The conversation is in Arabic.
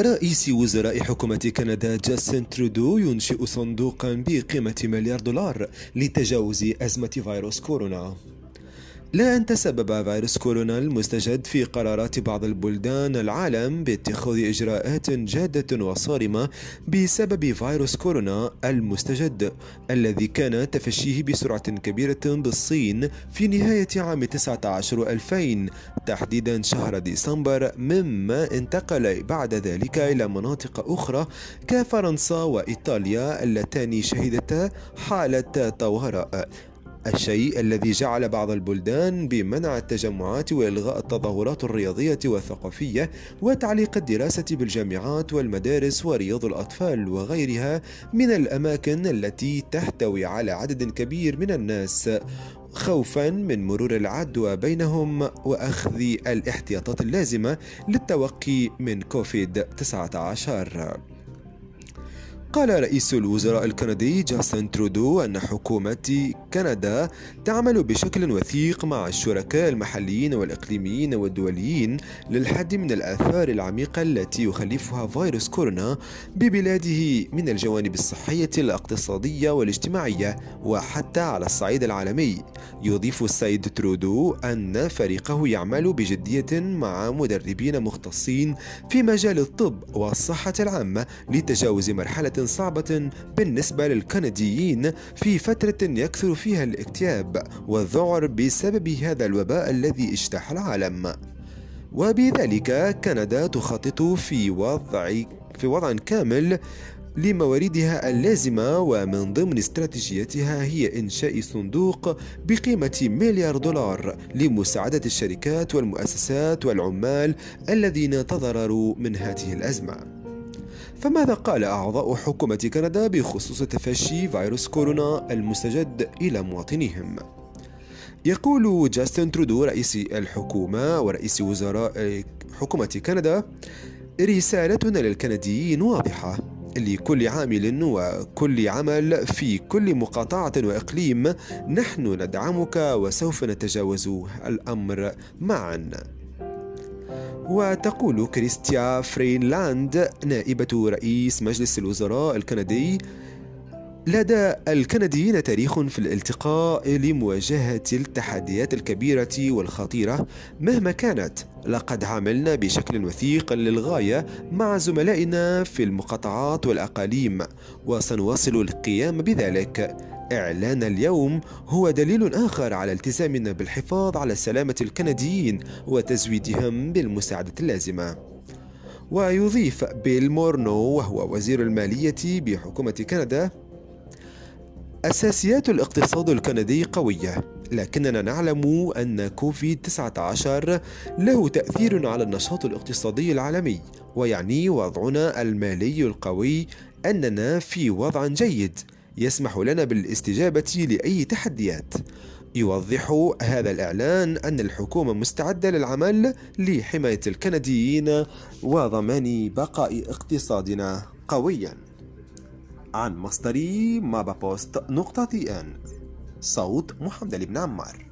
رئيس وزراء حكومة كندا جاستن ترودو ينشئ صندوقا بقيمة مليار دولار لتجاوز أزمة فيروس كورونا. لا أن تسبب فيروس كورونا المستجد في قرارات بعض البلدان العالم باتخاذ إجراءات جادة وصارمة بسبب فيروس كورونا المستجد الذي كان تفشيه بسرعة كبيرة بالصين في نهاية عام 19 2000 تحديدا شهر ديسمبر مما انتقل بعد ذلك إلى مناطق أخرى كفرنسا وإيطاليا اللتان شهدتا حالة طوارئ. الشيء الذي جعل بعض البلدان بمنع التجمعات وإلغاء التظاهرات الرياضية والثقافية وتعليق الدراسة بالجامعات والمدارس ورياض الأطفال وغيرها من الأماكن التي تحتوي على عدد كبير من الناس خوفا من مرور العدوى بينهم وأخذ الاحتياطات اللازمة للتوقي من كوفيد 19 قال رئيس الوزراء الكندي جاستن ترودو أن حكومة كندا تعمل بشكل وثيق مع الشركاء المحليين والإقليميين والدوليين للحد من الآثار العميقة التي يخلفها فيروس كورونا ببلاده من الجوانب الصحية الاقتصادية والاجتماعية وحتى على الصعيد العالمي. يضيف السيد ترودو أن فريقه يعمل بجدية مع مدربين مختصين في مجال الطب والصحة العامة لتجاوز مرحلة صعبة بالنسبة للكنديين في فترة يكثر فيها الاكتئاب والذعر بسبب هذا الوباء الذي اجتاح العالم. وبذلك كندا تخطط في وضع في وضع كامل لمواردها اللازمة ومن ضمن استراتيجيتها هي إنشاء صندوق بقيمة مليار دولار لمساعدة الشركات والمؤسسات والعمال الذين تضرروا من هذه الأزمة. فماذا قال أعضاء حكومة كندا بخصوص تفشي فيروس كورونا المستجد إلى مواطنيهم؟ يقول جاستن ترودو رئيس الحكومة ورئيس وزراء حكومة كندا رسالتنا للكنديين واضحة لكل عامل وكل عمل في كل مقاطعة وإقليم نحن ندعمك وسوف نتجاوز الأمر معا وتقول كريستيا فرينلاند نائبة رئيس مجلس الوزراء الكندي لدى الكنديين تاريخ في الالتقاء لمواجهة التحديات الكبيرة والخطيرة مهما كانت. لقد عملنا بشكل وثيق للغاية مع زملائنا في المقاطعات والأقاليم وسنواصل القيام بذلك. إعلان اليوم هو دليل آخر على التزامنا بالحفاظ على سلامة الكنديين وتزويدهم بالمساعدة اللازمة. ويضيف بيل مورنو وهو وزير المالية بحكومة كندا أساسيات الاقتصاد الكندي قوية لكننا نعلم أن كوفيد 19 له تأثير على النشاط الاقتصادي العالمي ويعني وضعنا المالي القوي أننا في وضع جيد يسمح لنا بالاستجابة لأي تحديات. يوضح هذا الإعلان أن الحكومة مستعدة للعمل لحماية الكنديين وضمان بقاء اقتصادنا قويا. عن مصدري مابا بوست نقطة إن. صوت محمد بن عمار.